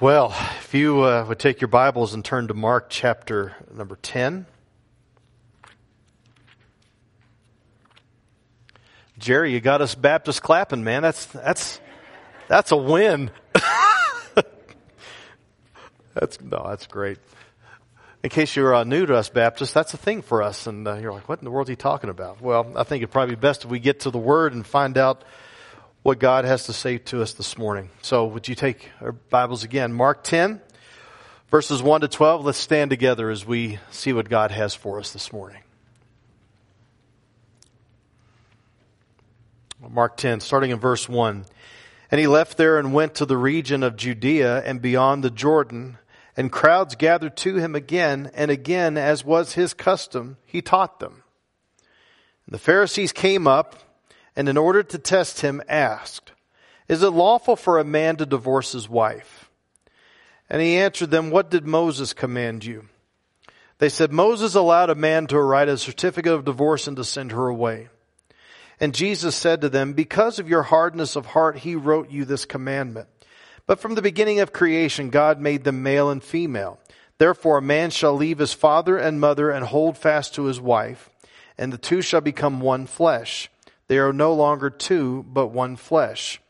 Well, if you uh, would take your Bibles and turn to Mark chapter number 10. Jerry, you got us Baptist clapping, man. That's, that's, that's a win. that's, no, that's great. In case you're uh, new to us Baptists, that's a thing for us. And uh, you're like, what in the world is he talking about? Well, I think it'd probably be best if we get to the Word and find out what God has to say to us this morning. So would you take our Bibles again? Mark 10, verses 1 to 12. Let's stand together as we see what God has for us this morning. Mark 10, starting in verse 1. And he left there and went to the region of Judea and beyond the Jordan, and crowds gathered to him again and again, as was his custom, he taught them. And the Pharisees came up and in order to test him asked, Is it lawful for a man to divorce his wife? And he answered them, What did Moses command you? They said, Moses allowed a man to write a certificate of divorce and to send her away. And Jesus said to them, Because of your hardness of heart, he wrote you this commandment. But from the beginning of creation, God made them male and female. Therefore, a man shall leave his father and mother and hold fast to his wife, and the two shall become one flesh. They are no longer two, but one flesh.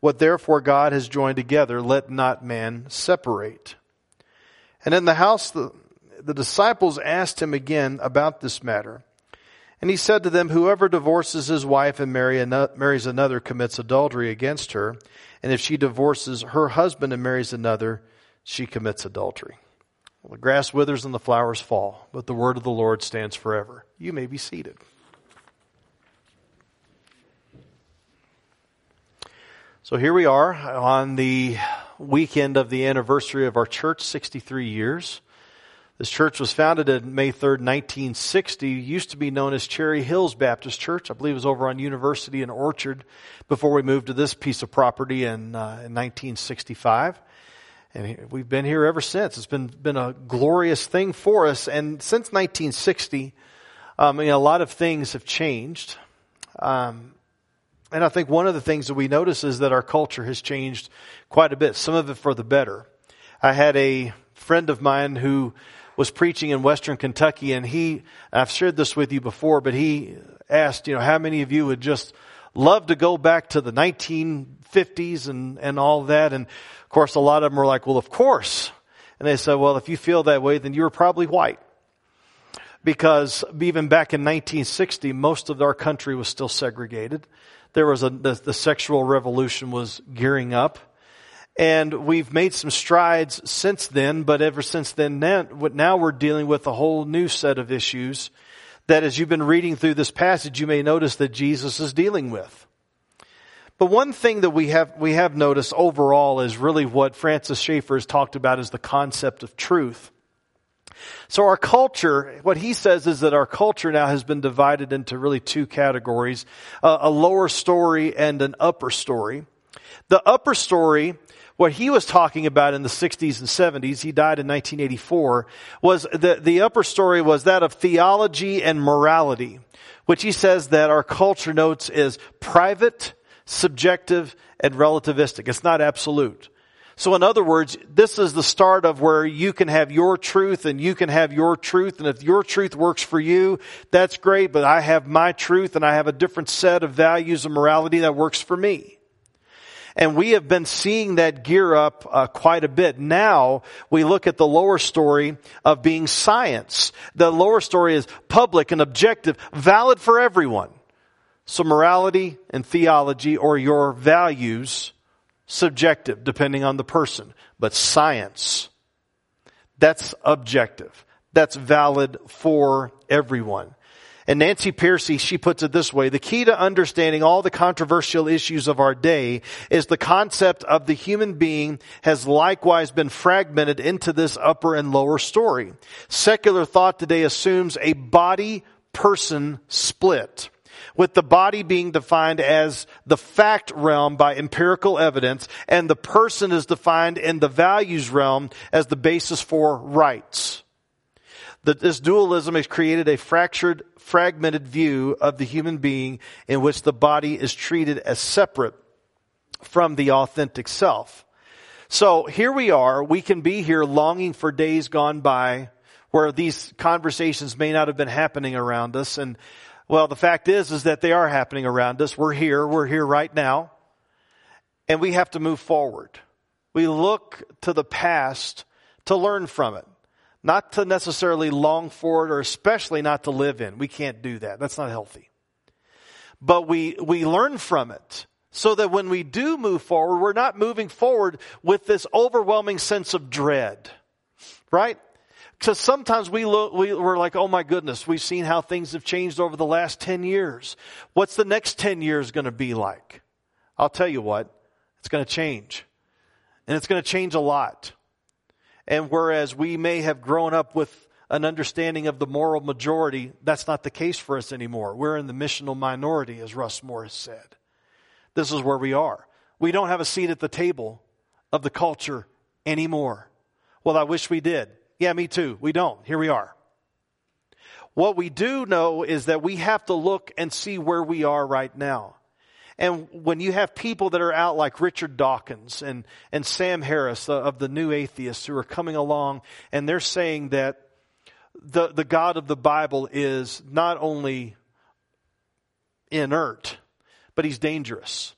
What therefore God has joined together, let not man separate. And in the house, the, the disciples asked him again about this matter. And he said to them, Whoever divorces his wife and marries another commits adultery against her. And if she divorces her husband and marries another, she commits adultery. Well, the grass withers and the flowers fall, but the word of the Lord stands forever. You may be seated. So here we are on the weekend of the anniversary of our church, 63 years. This church was founded on May 3rd, 1960. It Used to be known as Cherry Hills Baptist Church. I believe it was over on University and Orchard before we moved to this piece of property in, uh, in 1965. And we've been here ever since. It's been, been a glorious thing for us. And since 1960, um, I mean, a lot of things have changed. Um, and I think one of the things that we notice is that our culture has changed quite a bit, some of it for the better. I had a friend of mine who was preaching in Western Kentucky and he, I've shared this with you before, but he asked, you know, how many of you would just love to go back to the 1950s and, and all that? And of course, a lot of them were like, well, of course. And they said, well, if you feel that way, then you were probably white. Because even back in 1960, most of our country was still segregated. There was a, the, the sexual revolution was gearing up. And we've made some strides since then, but ever since then, now we're dealing with a whole new set of issues that as you've been reading through this passage, you may notice that Jesus is dealing with. But one thing that we have, we have noticed overall is really what Francis Schaeffer has talked about is the concept of truth. So our culture, what he says is that our culture now has been divided into really two categories, uh, a lower story and an upper story. The upper story, what he was talking about in the 60s and 70s, he died in 1984, was the, the upper story was that of theology and morality, which he says that our culture notes is private, subjective, and relativistic. It's not absolute. So in other words, this is the start of where you can have your truth and you can have your truth. And if your truth works for you, that's great. But I have my truth and I have a different set of values and morality that works for me. And we have been seeing that gear up uh, quite a bit. Now we look at the lower story of being science. The lower story is public and objective, valid for everyone. So morality and theology or your values subjective depending on the person, but science, that's objective. That's valid for everyone. And Nancy Pearcey, she puts it this way, the key to understanding all the controversial issues of our day is the concept of the human being has likewise been fragmented into this upper and lower story. Secular thought today assumes a body person split with the body being defined as the fact realm by empirical evidence, and the person is defined in the values realm as the basis for rights. That this dualism has created a fractured, fragmented view of the human being in which the body is treated as separate from the authentic self. So here we are. We can be here longing for days gone by where these conversations may not have been happening around us. And well, the fact is, is that they are happening around us. We're here. We're here right now. And we have to move forward. We look to the past to learn from it, not to necessarily long for it or especially not to live in. We can't do that. That's not healthy. But we, we learn from it so that when we do move forward, we're not moving forward with this overwhelming sense of dread, right? Because sometimes we look, we, we're like, oh my goodness, we've seen how things have changed over the last 10 years. What's the next 10 years going to be like? I'll tell you what, it's going to change. And it's going to change a lot. And whereas we may have grown up with an understanding of the moral majority, that's not the case for us anymore. We're in the missional minority, as Russ Morris said. This is where we are. We don't have a seat at the table of the culture anymore. Well, I wish we did. Yeah, me too. We don't. Here we are. What we do know is that we have to look and see where we are right now. And when you have people that are out like Richard Dawkins and, and Sam Harris uh, of the New Atheists who are coming along and they're saying that the, the God of the Bible is not only inert, but he's dangerous.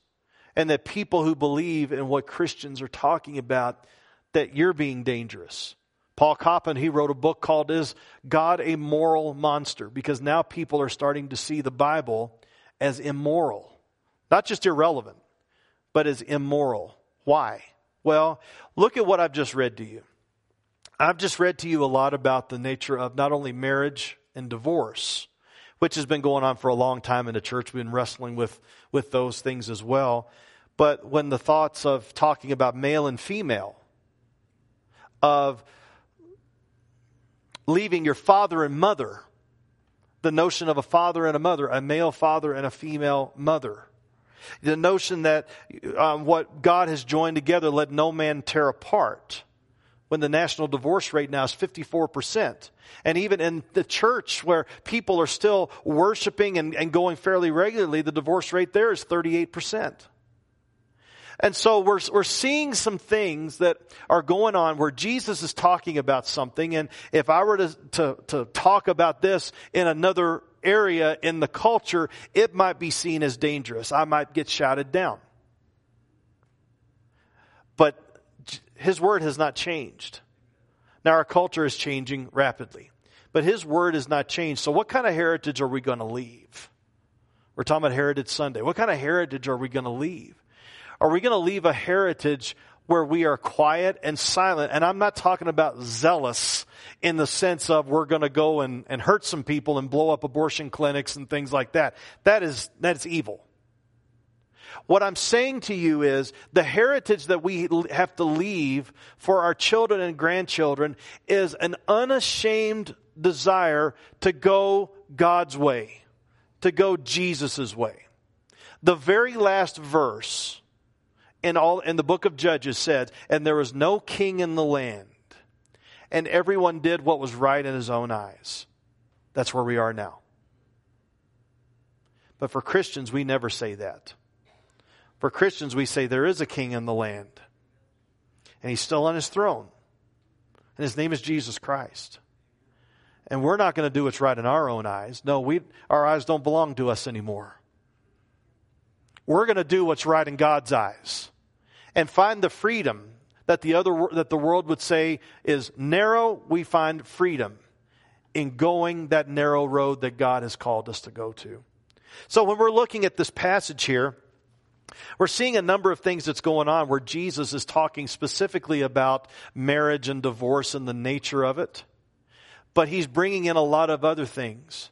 And that people who believe in what Christians are talking about, that you're being dangerous. Paul Copan, he wrote a book called Is God a Moral Monster? Because now people are starting to see the Bible as immoral. Not just irrelevant, but as immoral. Why? Well, look at what I've just read to you. I've just read to you a lot about the nature of not only marriage and divorce, which has been going on for a long time in the church. We've been wrestling with, with those things as well. But when the thoughts of talking about male and female, of leaving your father and mother, the notion of a father and a mother, a male father and a female mother. The notion that um, what God has joined together, let no man tear apart. When the national divorce rate now is 54%. And even in the church where people are still worshiping and, and going fairly regularly, the divorce rate there is 38%. And so we're, we're seeing some things that are going on where Jesus is talking about something. And if I were to, to, to talk about this in another area in the culture, it might be seen as dangerous. I might get shouted down. But his word has not changed. Now our culture is changing rapidly, but his word has not changed. So what kind of heritage are we going to leave? We're talking about Heritage Sunday. What kind of heritage are we going to leave? Are we going to leave a heritage where we are quiet and silent? And I'm not talking about zealous in the sense of we're going to go and, and hurt some people and blow up abortion clinics and things like that. That is, that is evil. What I'm saying to you is the heritage that we have to leave for our children and grandchildren is an unashamed desire to go God's way, to go Jesus' way. The very last verse in all in the book of Judges said, and there was no king in the land, and everyone did what was right in his own eyes. That's where we are now. But for Christians, we never say that. For Christians, we say there is a king in the land, and he's still on his throne, and his name is Jesus Christ. And we're not going to do what's right in our own eyes. No, we, our eyes don't belong to us anymore. We're going to do what's right in God's eyes and find the freedom that the other that the world would say is narrow we find freedom in going that narrow road that God has called us to go to. So when we're looking at this passage here we're seeing a number of things that's going on where Jesus is talking specifically about marriage and divorce and the nature of it. But he's bringing in a lot of other things.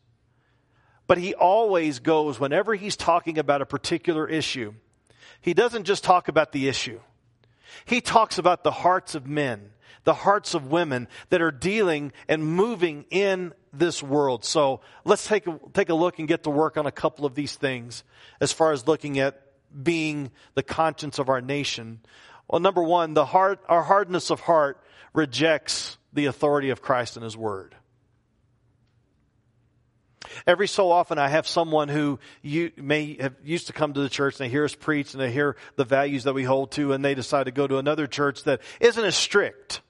But he always goes whenever he's talking about a particular issue he doesn't just talk about the issue. He talks about the hearts of men, the hearts of women that are dealing and moving in this world. So let's take a, take a look and get to work on a couple of these things as far as looking at being the conscience of our nation. Well, number one, the heart, our hardness of heart rejects the authority of Christ and His Word. Every so often, I have someone who you may have used to come to the church and they hear us preach and they hear the values that we hold to, and they decide to go to another church that isn't as strict.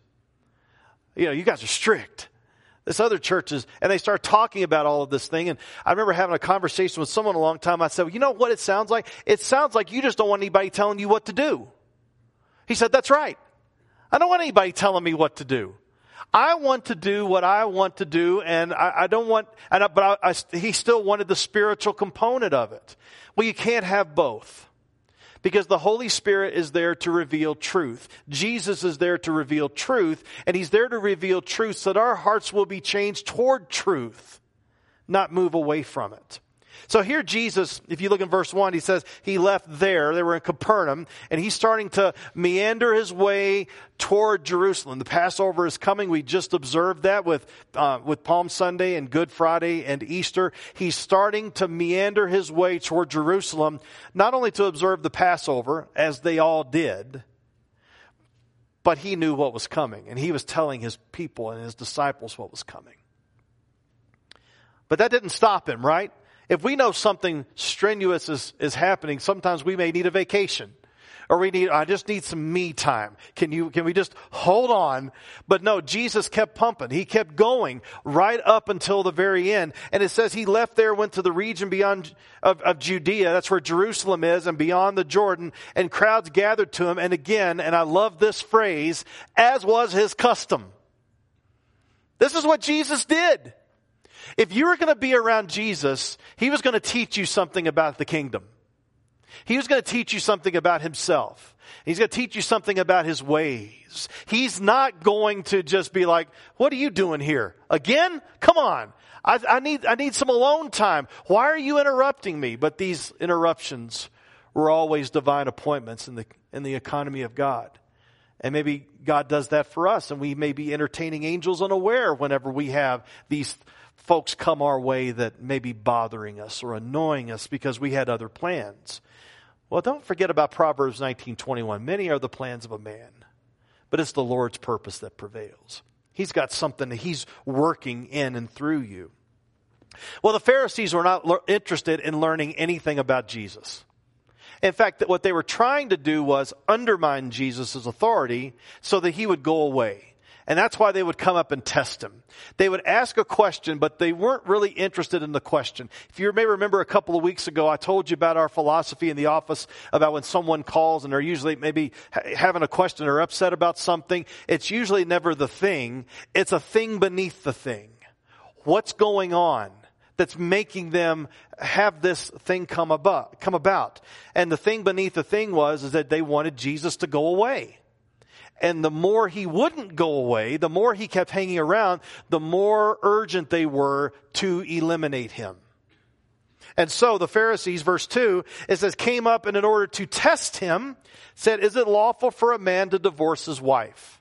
You know, you guys are strict. This other churches, and they start talking about all of this thing. And I remember having a conversation with someone a long time. I said, well, you know what it sounds like? It sounds like you just don't want anybody telling you what to do. He said, that's right. I don't want anybody telling me what to do. I want to do what I want to do, and I, I don't want, and I, but I, he still wanted the spiritual component of it. Well, you can't have both. Because the Holy Spirit is there to reveal truth. Jesus is there to reveal truth, and He's there to reveal truth so that our hearts will be changed toward truth, not move away from it. So here Jesus, if you look in verse 1, he says he left there. They were in Capernaum and he's starting to meander his way toward Jerusalem. The Passover is coming. We just observed that with, uh, with Palm Sunday and Good Friday and Easter. He's starting to meander his way toward Jerusalem, not only to observe the Passover, as they all did, but he knew what was coming and he was telling his people and his disciples what was coming. But that didn't stop him, right? If we know something strenuous is, is happening, sometimes we may need a vacation. Or we need, I just need some me time. Can you, can we just hold on? But no, Jesus kept pumping. He kept going right up until the very end. And it says he left there, went to the region beyond of, of Judea. That's where Jerusalem is and beyond the Jordan. And crowds gathered to him. And again, and I love this phrase, as was his custom. This is what Jesus did. If you were going to be around Jesus, he was going to teach you something about the kingdom. He was going to teach you something about himself. He's going to teach you something about his ways. He's not going to just be like, what are you doing here? Again? Come on. I, I, need, I need some alone time. Why are you interrupting me? But these interruptions were always divine appointments in the, in the economy of God. And maybe God does that for us and we may be entertaining angels unaware whenever we have these folks come our way that may be bothering us or annoying us because we had other plans. Well, don't forget about Proverbs 19:21. Many are the plans of a man, but it's the Lord's purpose that prevails. He's got something that he's working in and through you. Well, the Pharisees were not interested in learning anything about Jesus. In fact, what they were trying to do was undermine Jesus' authority so that he would go away. And that's why they would come up and test him. They would ask a question, but they weren't really interested in the question. If you may remember a couple of weeks ago, I told you about our philosophy in the office about when someone calls and they're usually maybe having a question or upset about something. It's usually never the thing. It's a thing beneath the thing. What's going on? that's making them have this thing come about, come about. And the thing beneath the thing was is that they wanted Jesus to go away. And the more he wouldn't go away, the more he kept hanging around, the more urgent they were to eliminate him. And so the Pharisees, verse 2, it says, came up and in order to test him, said, Is it lawful for a man to divorce his wife?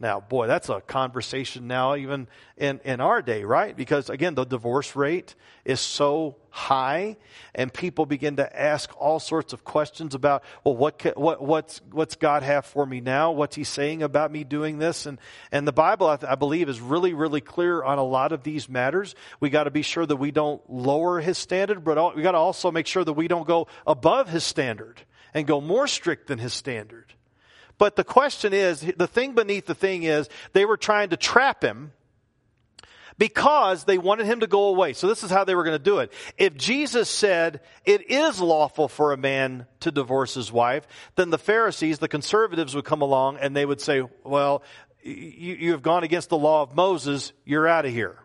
Now, boy, that's a conversation now, even in, in our day, right? Because again, the divorce rate is so high, and people begin to ask all sorts of questions about, well, what, what what's what's God have for me now? What's He saying about me doing this? And and the Bible, I, I believe, is really really clear on a lot of these matters. We got to be sure that we don't lower His standard, but we got to also make sure that we don't go above His standard and go more strict than His standard. But the question is, the thing beneath the thing is, they were trying to trap him because they wanted him to go away. So this is how they were going to do it. If Jesus said it is lawful for a man to divorce his wife, then the Pharisees, the conservatives would come along and they would say, well, you, you have gone against the law of Moses. You're out of here.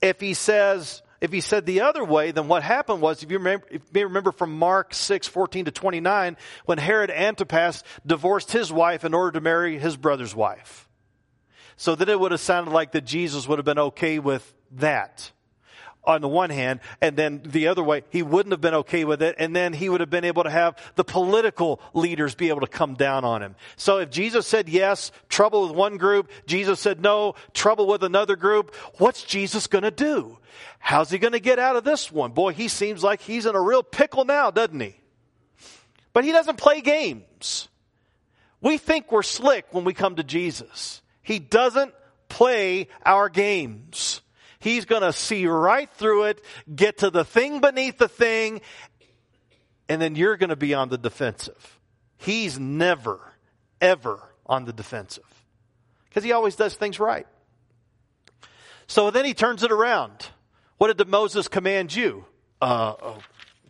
If he says, if he said the other way, then what happened was, if you, remember, if you remember from Mark 6, 14 to 29, when Herod Antipas divorced his wife in order to marry his brother's wife. So then it would have sounded like that Jesus would have been okay with that on the one hand, and then the other way, he wouldn't have been okay with it, and then he would have been able to have the political leaders be able to come down on him. So if Jesus said yes, trouble with one group, Jesus said no, trouble with another group, what's Jesus gonna do? How's he gonna get out of this one? Boy, he seems like he's in a real pickle now, doesn't he? But he doesn't play games. We think we're slick when we come to Jesus. He doesn't play our games. He's going to see right through it, get to the thing beneath the thing, and then you're going to be on the defensive. He's never, ever on the defensive. Because he always does things right. So then he turns it around. What did Moses command you? Uh, oh,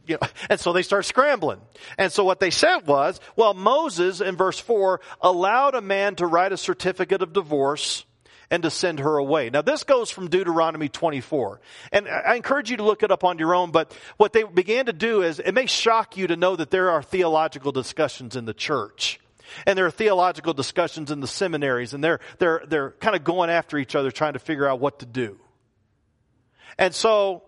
you know, and so they start scrambling. And so what they said was, well, Moses in verse 4 allowed a man to write a certificate of divorce and to send her away. Now this goes from Deuteronomy 24. And I encourage you to look it up on your own, but what they began to do is, it may shock you to know that there are theological discussions in the church. And there are theological discussions in the seminaries, and they're, they're, they're kind of going after each other trying to figure out what to do. And so,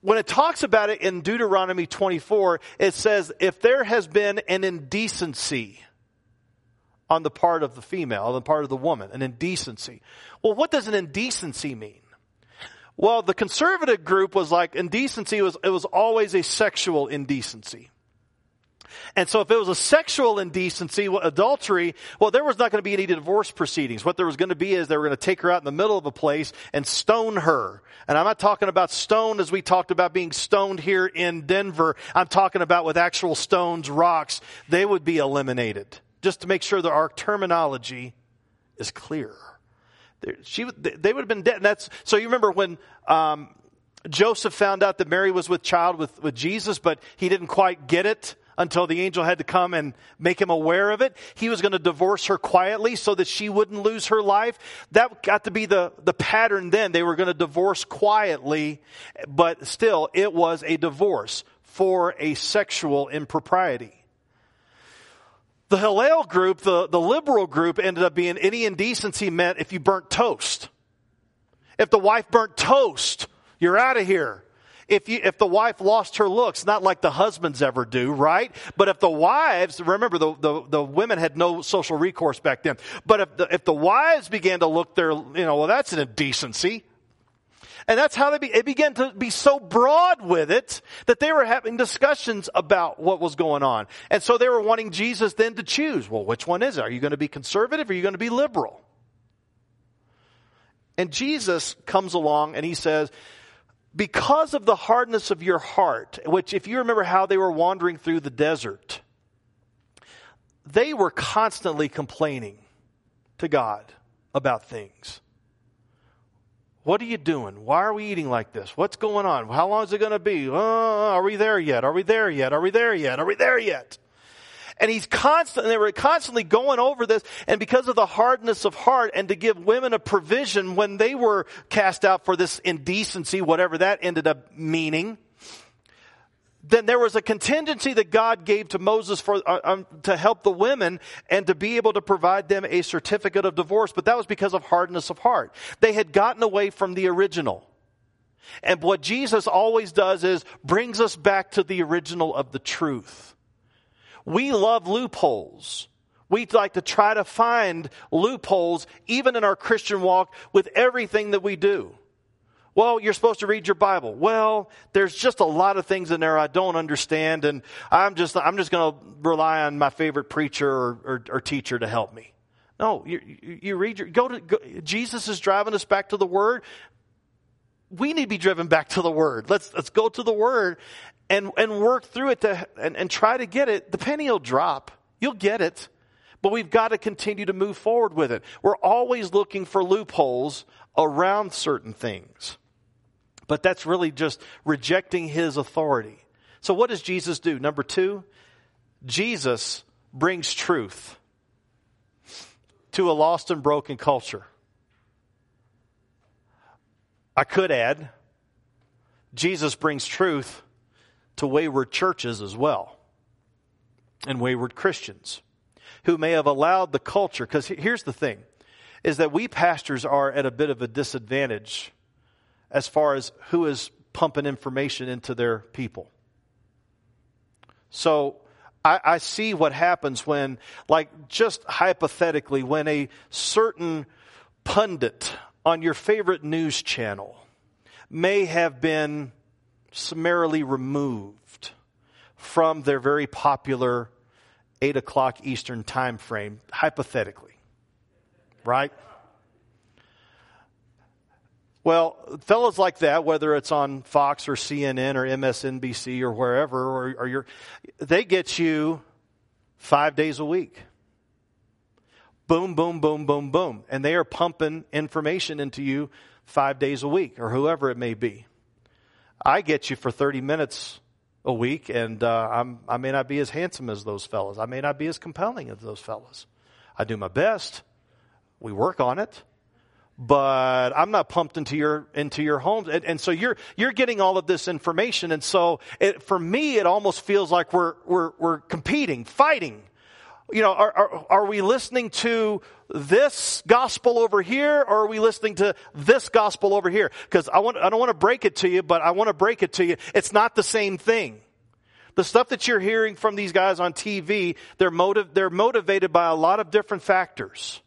when it talks about it in Deuteronomy 24, it says, if there has been an indecency on the part of the female, on the part of the woman, an indecency. Well, what does an indecency mean? Well, the conservative group was like indecency was, it was always a sexual indecency. And so if it was a sexual indecency, well, adultery, well, there was not going to be any divorce proceedings. What there was going to be is they were going to take her out in the middle of a place and stone her. And I'm not talking about stone as we talked about being stoned here in Denver. I'm talking about with actual stones, rocks. They would be eliminated. Just to make sure that our terminology is clear. She, they would have been dead. And that's, so you remember when, um, Joseph found out that Mary was with child with, with Jesus, but he didn't quite get it until the angel had to come and make him aware of it. He was going to divorce her quietly so that she wouldn't lose her life. That got to be the, the pattern then. They were going to divorce quietly, but still, it was a divorce for a sexual impropriety. The Hillel group, the, the liberal group, ended up being any indecency meant if you burnt toast. If the wife burnt toast, you're out of here if you, if the wife lost her looks, not like the husbands ever do, right? But if the wives, remember the, the, the women had no social recourse back then. But if the, if the wives began to look their, you know, well, that's an indecency. And that's how they be, began to be so broad with it that they were having discussions about what was going on. And so they were wanting Jesus then to choose. Well, which one is it? Are you going to be conservative or are you going to be liberal? And Jesus comes along and he says, because of the hardness of your heart, which if you remember how they were wandering through the desert, they were constantly complaining to God about things. What are you doing? Why are we eating like this? What's going on? How long is it going to be? Uh, are we there yet? Are we there yet? Are we there yet? Are we there yet? And he's constantly, they were constantly going over this. And because of the hardness of heart and to give women a provision when they were cast out for this indecency, whatever that ended up meaning, then there was a contingency that God gave to Moses for uh, um, to help the women and to be able to provide them a certificate of divorce. But that was because of hardness of heart. They had gotten away from the original. And what Jesus always does is brings us back to the original of the truth. We love loopholes. We like to try to find loopholes even in our Christian walk with everything that we do. Well, you're supposed to read your Bible. Well, there's just a lot of things in there I don't understand, and I'm just I'm just going to rely on my favorite preacher or, or, or teacher to help me. No, you, you read your go to go, Jesus is driving us back to the Word. We need to be driven back to the Word. Let's let's go to the Word and, and work through it to, and, and try to get it, the penny will drop. You'll get it. But we've got to continue to move forward with it. We're always looking for loopholes around certain things. But that's really just rejecting his authority. So what does Jesus do? Number two, Jesus brings truth to a lost and broken culture. I could add, Jesus brings truth to wayward churches as well and wayward Christians who may have allowed the culture, because here's the thing, is that we pastors are at a bit of a disadvantage as far as who is pumping information into their people. So I, I see what happens when, like, just hypothetically, when a certain pundit on your favorite news channel may have been summarily removed from their very popular 8 o'clock Eastern time frame, hypothetically. Right? Well, fellows like that, whether it's on Fox or CNN or MSNBC or wherever, or, or you're, they get you five days a week. Boom, boom, boom, boom, boom. And they are pumping information into you five days a week or whoever it may be. I get you for 30 minutes a week, and uh, i may not be as handsome as those fellows. I may not be as compelling as those fellows. I do my best. We work on it but I'm not pumped into your into your homes, and, and so you're you're getting all of this information, and so it, for me, it almost feels like we're we're we're competing, fighting. You know, are, are, are we listening to this gospel over here, or are we listening to this gospel over here? Because I want I don't want to break it to you, but I want to break it to you. It's not the same thing. The stuff that you're hearing from these guys on TV, they're motive, they're motivated by a lot of different factors.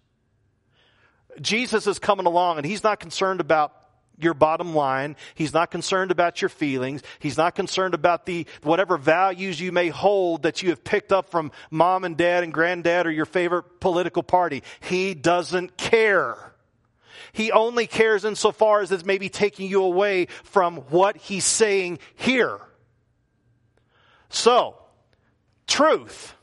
Jesus is coming along and he's not concerned about your bottom line. He's not concerned about your feelings. He's not concerned about the whatever values you may hold that you have picked up from mom and dad and granddad or your favorite political party. He doesn't care. He only cares insofar as it's maybe taking you away from what he's saying here. So, truth.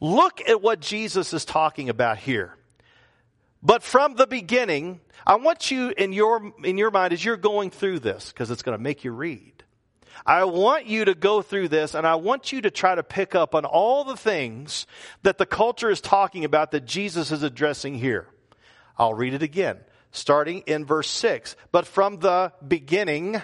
Look at what Jesus is talking about here. But from the beginning, I want you in your, in your mind as you're going through this, because it's going to make you read. I want you to go through this and I want you to try to pick up on all the things that the culture is talking about that Jesus is addressing here. I'll read it again, starting in verse 6. But from the beginning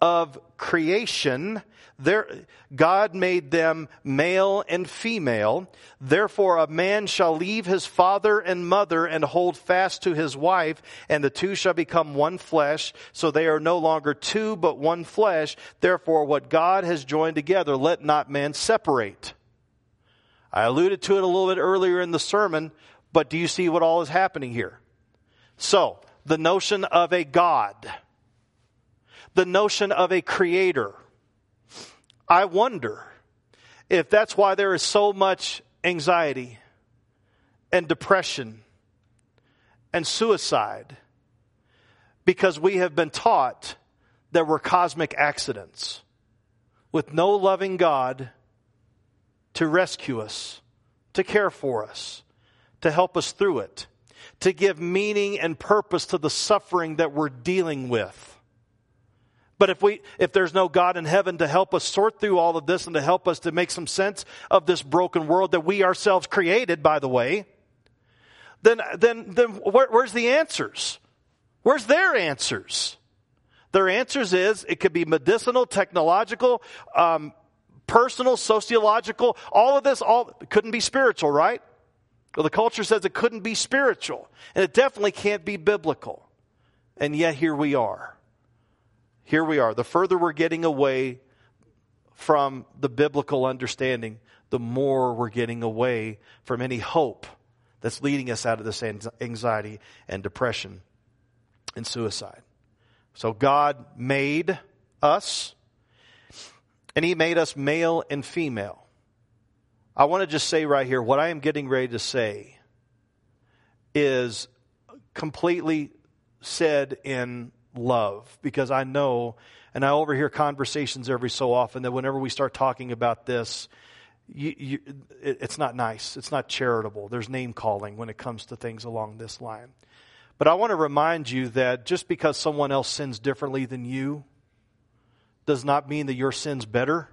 of creation, there, God made them male and female. Therefore, a man shall leave his father and mother and hold fast to his wife, and the two shall become one flesh. So they are no longer two, but one flesh. Therefore, what God has joined together, let not man separate. I alluded to it a little bit earlier in the sermon, but do you see what all is happening here? So, the notion of a God, the notion of a creator, I wonder if that's why there is so much anxiety and depression and suicide because we have been taught that we're cosmic accidents with no loving God to rescue us, to care for us, to help us through it, to give meaning and purpose to the suffering that we're dealing with. But if we, if there's no God in heaven to help us sort through all of this and to help us to make some sense of this broken world that we ourselves created, by the way, then, then, then where, where's the answers? Where's their answers? Their answers is it could be medicinal, technological, um, personal, sociological. All of this, all couldn't be spiritual, right? Well, the culture says it couldn't be spiritual, and it definitely can't be biblical. And yet here we are here we are. The further we're getting away from the biblical understanding, the more we're getting away from any hope that's leading us out of this anxiety and depression and suicide. So God made us, and He made us male and female. I want to just say right here what I am getting ready to say is completely said in love because I know, and I overhear conversations every so often that whenever we start talking about this, you, you, it, it's not nice. It's not charitable. There's name calling when it comes to things along this line. But I want to remind you that just because someone else sins differently than you does not mean that your sin's better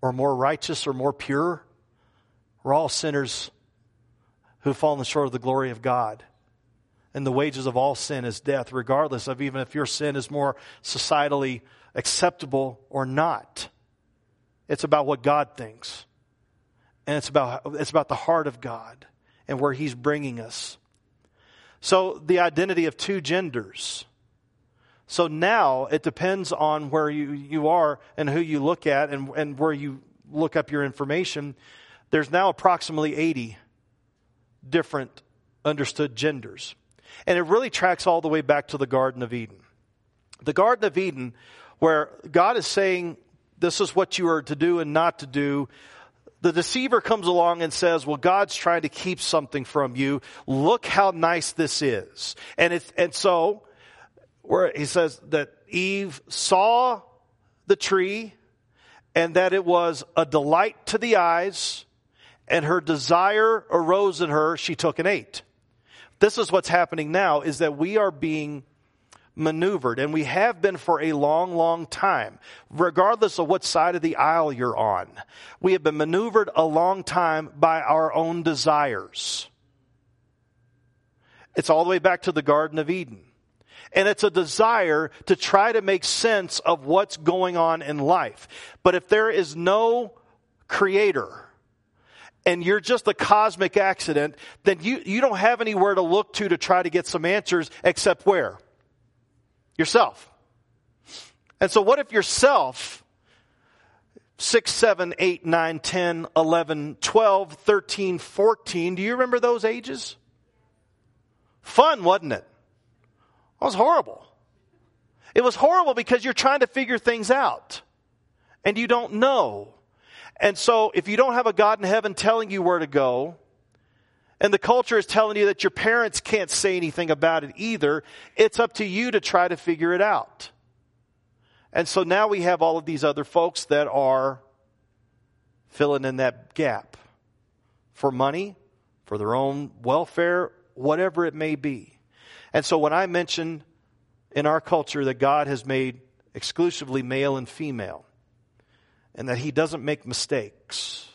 or more righteous or more pure. We're all sinners who've fallen short of the glory of God and the wages of all sin is death, regardless of even if your sin is more societally acceptable or not. It's about what God thinks. And it's about, it's about the heart of God and where He's bringing us. So, the identity of two genders. So now it depends on where you, you are and who you look at and, and where you look up your information. There's now approximately 80 different understood genders. And it really tracks all the way back to the Garden of Eden. The Garden of Eden, where God is saying, this is what you are to do and not to do. The deceiver comes along and says, well, God's trying to keep something from you. Look how nice this is. And it's, and so, where he says that Eve saw the tree and that it was a delight to the eyes and her desire arose in her. She took and ate. This is what's happening now is that we are being maneuvered and we have been for a long, long time, regardless of what side of the aisle you're on. We have been maneuvered a long time by our own desires. It's all the way back to the Garden of Eden. And it's a desire to try to make sense of what's going on in life. But if there is no creator, and you're just a cosmic accident, then you, you don't have anywhere to look to to try to get some answers except where? Yourself. And so what if yourself, 6, 7, 8, 9, 10, 11, 12, 13, 14, do you remember those ages? Fun, wasn't it? It was horrible. It was horrible because you're trying to figure things out and you don't know. And so if you don't have a God in heaven telling you where to go, and the culture is telling you that your parents can't say anything about it either, it's up to you to try to figure it out. And so now we have all of these other folks that are filling in that gap for money, for their own welfare, whatever it may be. And so when I mention in our culture that God has made exclusively male and female, and that He doesn't make mistakes,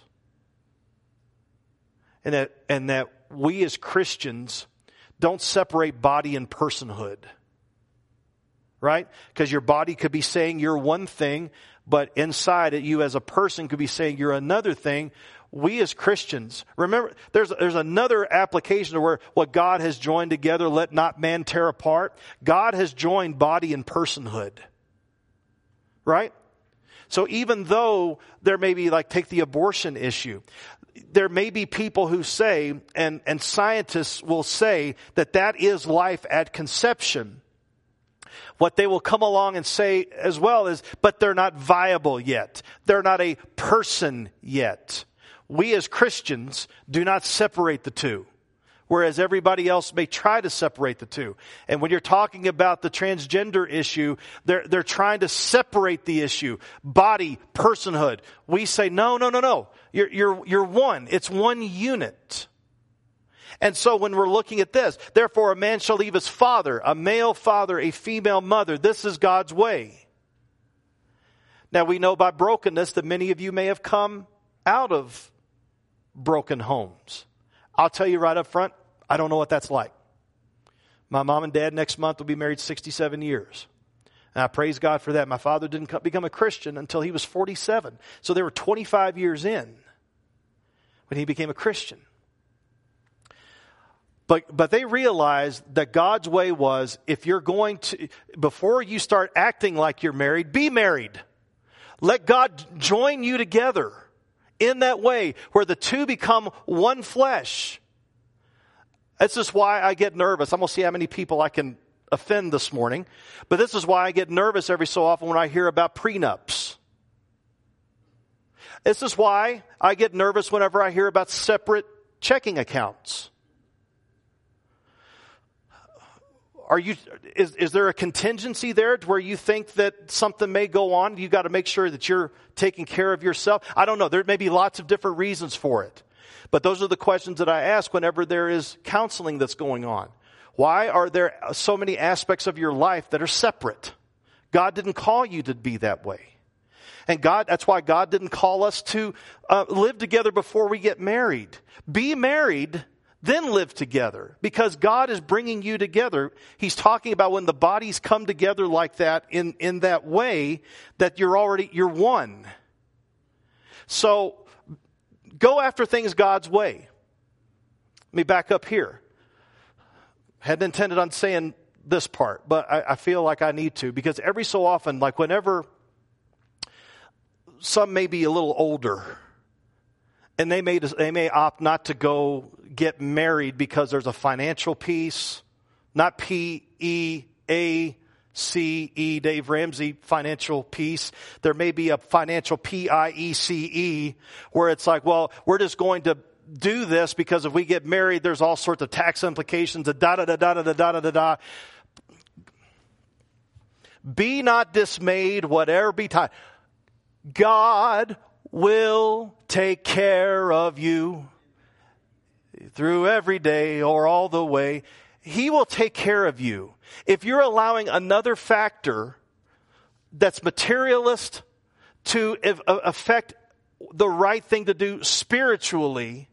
and that, and that we as Christians don't separate body and personhood. Right? Because your body could be saying you're one thing, but inside it, you as a person could be saying you're another thing we as Christians, remember, there's, there's another application to where what God has joined together, let not man tear apart. God has joined body and personhood. Right? So even though there may be, like, take the abortion issue, there may be people who say, and, and scientists will say that that is life at conception. What they will come along and say as well is, but they're not viable yet. They're not a person yet we as Christians do not separate the two. Whereas everybody else may try to separate the two. And when you're talking about the transgender issue, they're, they're trying to separate the issue. Body, personhood. We say, no, no, no, no. You're, you're, you're one. It's one unit. And so when we're looking at this, therefore a man shall leave his father, a male father, a female mother. This is God's way. Now we know by brokenness that many of you may have come out of broken homes. I'll tell you right up front, I don't know what that's like. My mom and dad next month will be married 67 years. And I praise God for that. My father didn't become a Christian until he was 47. So they were 25 years in when he became a Christian. But, but they realized that God's way was if you're going to, before you start acting like you're married, be married. Let God join you together in that way where the two become one flesh. This is why I get nervous. I'm going to see how many people I can offend this morning. But this is why I get nervous every so often when I hear about prenups. This is why I get nervous whenever I hear about separate checking accounts. are you is, is there a contingency there where you think that something may go on you got to make sure that you're taking care of yourself i don't know there may be lots of different reasons for it but those are the questions that i ask whenever there is counseling that's going on why are there so many aspects of your life that are separate god didn't call you to be that way and God, that's why God didn't call us to uh, live together before we get married. Be married then live together because God is bringing you together. He's talking about when the bodies come together like that in, in that way that you're already, you're one. So go after things God's way. Let me back up here. Hadn't intended on saying this part, but I, I feel like I need to because every so often, like whenever some may be a little older and they may, they may opt not to go get married because there's a financial piece, not P E A C E, Dave Ramsey financial piece. There may be a financial P I E C E where it's like, well, we're just going to do this because if we get married, there's all sorts of tax implications, da da da da da da da da da. Be not dismayed, whatever betide. God will take care of you through every day or all the way. He will take care of you. If you're allowing another factor that's materialist to uh, affect the right thing to do spiritually,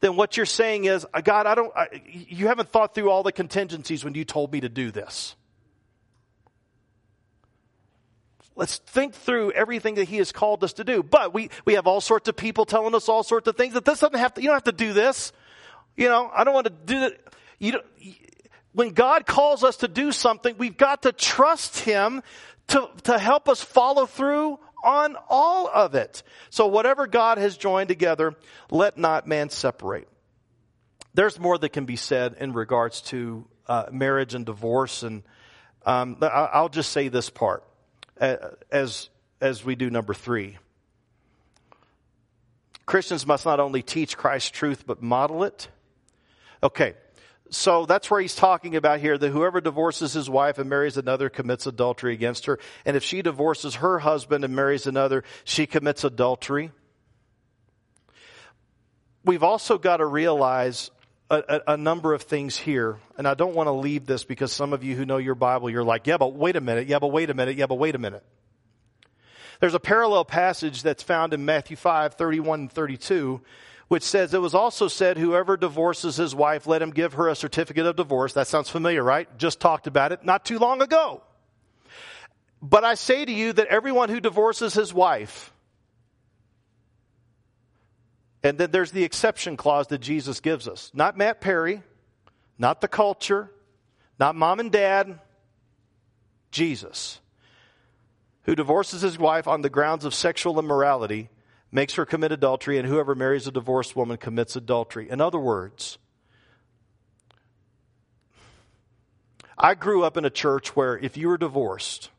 then what you're saying is, uh, God, I don't, I, you haven't thought through all the contingencies when you told me to do this. Let's think through everything that he has called us to do. But we, we have all sorts of people telling us all sorts of things that this doesn't have to, you don't have to do this. You know, I don't want to do that. You don't, when God calls us to do something, we've got to trust him to, to help us follow through on all of it. So whatever God has joined together, let not man separate. There's more that can be said in regards to uh, marriage and divorce, and um, I'll just say this part as, as we do number three. Christians must not only teach Christ's truth, but model it. Okay, so that's where he's talking about here that whoever divorces his wife and marries another commits adultery against her. And if she divorces her husband and marries another, she commits adultery. We've also got to realize a, a, a, number of things here, and I don't want to leave this because some of you who know your Bible, you're like, yeah, but wait a minute, yeah, but wait a minute, yeah, but wait a minute. There's a parallel passage that's found in Matthew 5, 31 and 32, which says, It was also said, whoever divorces his wife, let him give her a certificate of divorce. That sounds familiar, right? Just talked about it not too long ago. But I say to you that everyone who divorces his wife, and then there's the exception clause that Jesus gives us. Not Matt Perry, not the culture, not mom and dad, Jesus, who divorces his wife on the grounds of sexual immorality, makes her commit adultery, and whoever marries a divorced woman commits adultery. In other words, I grew up in a church where if you were divorced,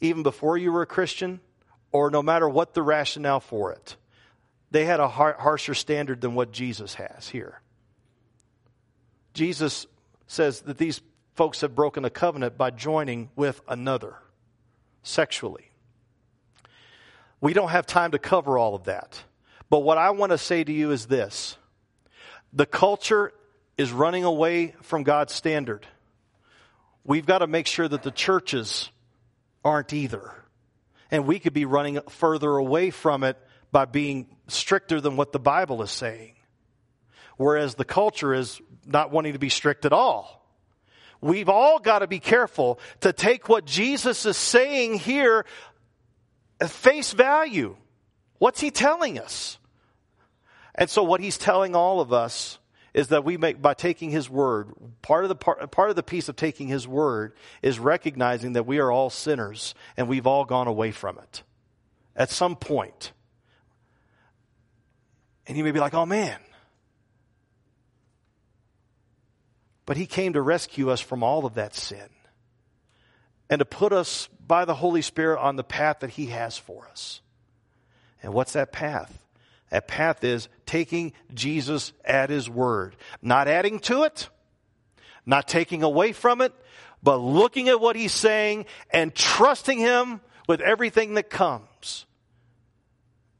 even before you were a Christian, or no matter what the rationale for it, they had a har- harsher standard than what Jesus has here. Jesus says that these folks have broken a covenant by joining with another sexually. We don't have time to cover all of that. But what I want to say to you is this the culture is running away from God's standard. We've got to make sure that the churches aren't either. And we could be running further away from it by being stricter than what the Bible is saying. Whereas the culture is not wanting to be strict at all. We've all got to be careful to take what Jesus is saying here at face value. What's he telling us? And so what he's telling all of us is that we make by taking his word part of the part, part of the piece of taking his word is recognizing that we are all sinners and we've all gone away from it at some point and you may be like, oh man. But he came to rescue us from all of that sin and to put us by the Holy Spirit on the path that he has for us. And what's that path? That path is taking Jesus at his word, not adding to it, not taking away from it, but looking at what he's saying and trusting him with everything that comes.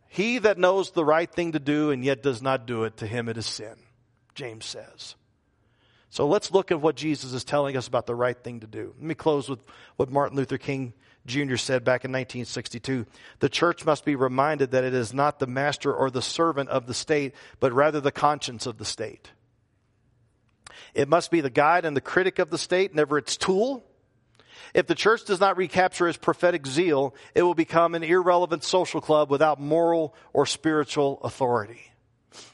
He that knows the right thing to do and yet does not do it, to him it is sin, James says. So let's look at what Jesus is telling us about the right thing to do. Let me close with what Martin Luther King Jr. said back in 1962. The church must be reminded that it is not the master or the servant of the state, but rather the conscience of the state. It must be the guide and the critic of the state, never its tool. If the church does not recapture its prophetic zeal, it will become an irrelevant social club without moral or spiritual authority.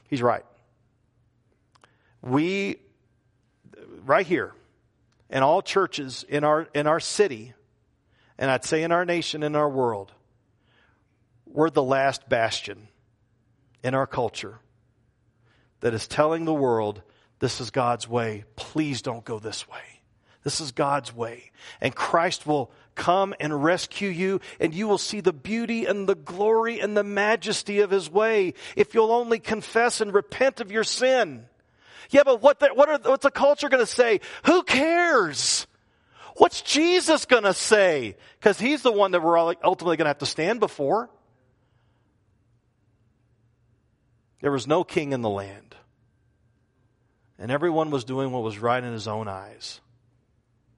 He's right. We, right here, in all churches in our, in our city, and I'd say in our nation, in our world, we're the last bastion in our culture that is telling the world this is God's way. Please don't go this way. This is God's way. And Christ will come and rescue you, and you will see the beauty and the glory and the majesty of His way if you'll only confess and repent of your sin. Yeah, but what the, what are, what's the culture going to say? Who cares? What's Jesus going to say? Because he's the one that we're ultimately going to have to stand before. There was no king in the land. And everyone was doing what was right in his own eyes.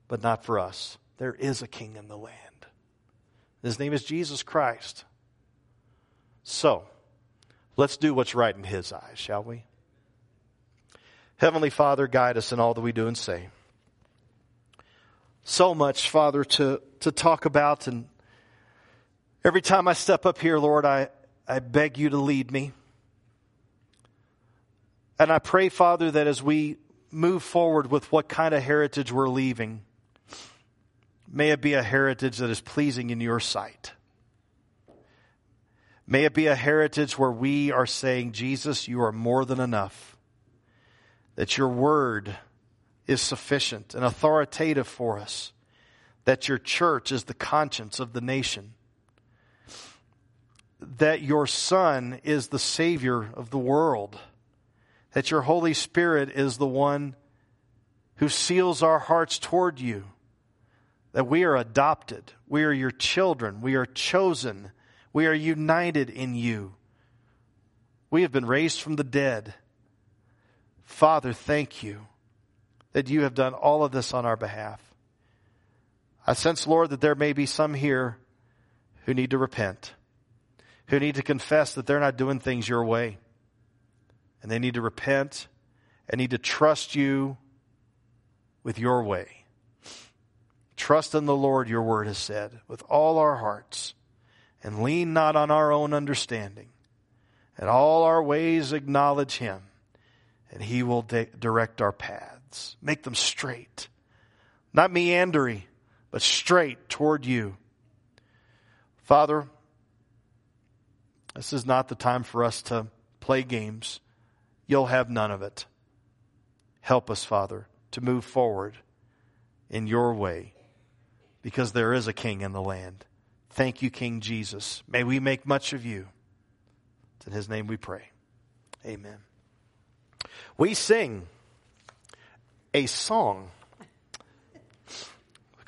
But not for us. There is a king in the land. His name is Jesus Christ. So, let's do what's right in his eyes, shall we? Heavenly Father, guide us in all that we do and say. So much, Father, to, to talk about. And every time I step up here, Lord, I, I beg you to lead me. And I pray, Father, that as we move forward with what kind of heritage we're leaving, may it be a heritage that is pleasing in your sight. May it be a heritage where we are saying, Jesus, you are more than enough that your word is sufficient and authoritative for us, that your church is the conscience of the nation, that your Son is the Savior of the world, that your Holy Spirit is the one who seals our hearts toward you, that we are adopted, we are your children, we are chosen, we are united in you. We have been raised from the dead Father, thank you that you have done all of this on our behalf. I sense, Lord, that there may be some here who need to repent, who need to confess that they're not doing things your way. And they need to repent and need to trust you with your way. Trust in the Lord, your word has said, with all our hearts, and lean not on our own understanding. In all our ways acknowledge him and He will direct our paths, make them straight. Not meandering, but straight toward you. Father, this is not the time for us to play games. You'll have none of it. Help us, Father, to move forward in your way because there is a king in the land. Thank you, King Jesus. May we make much of you. It's in his name we pray. Amen we sing a song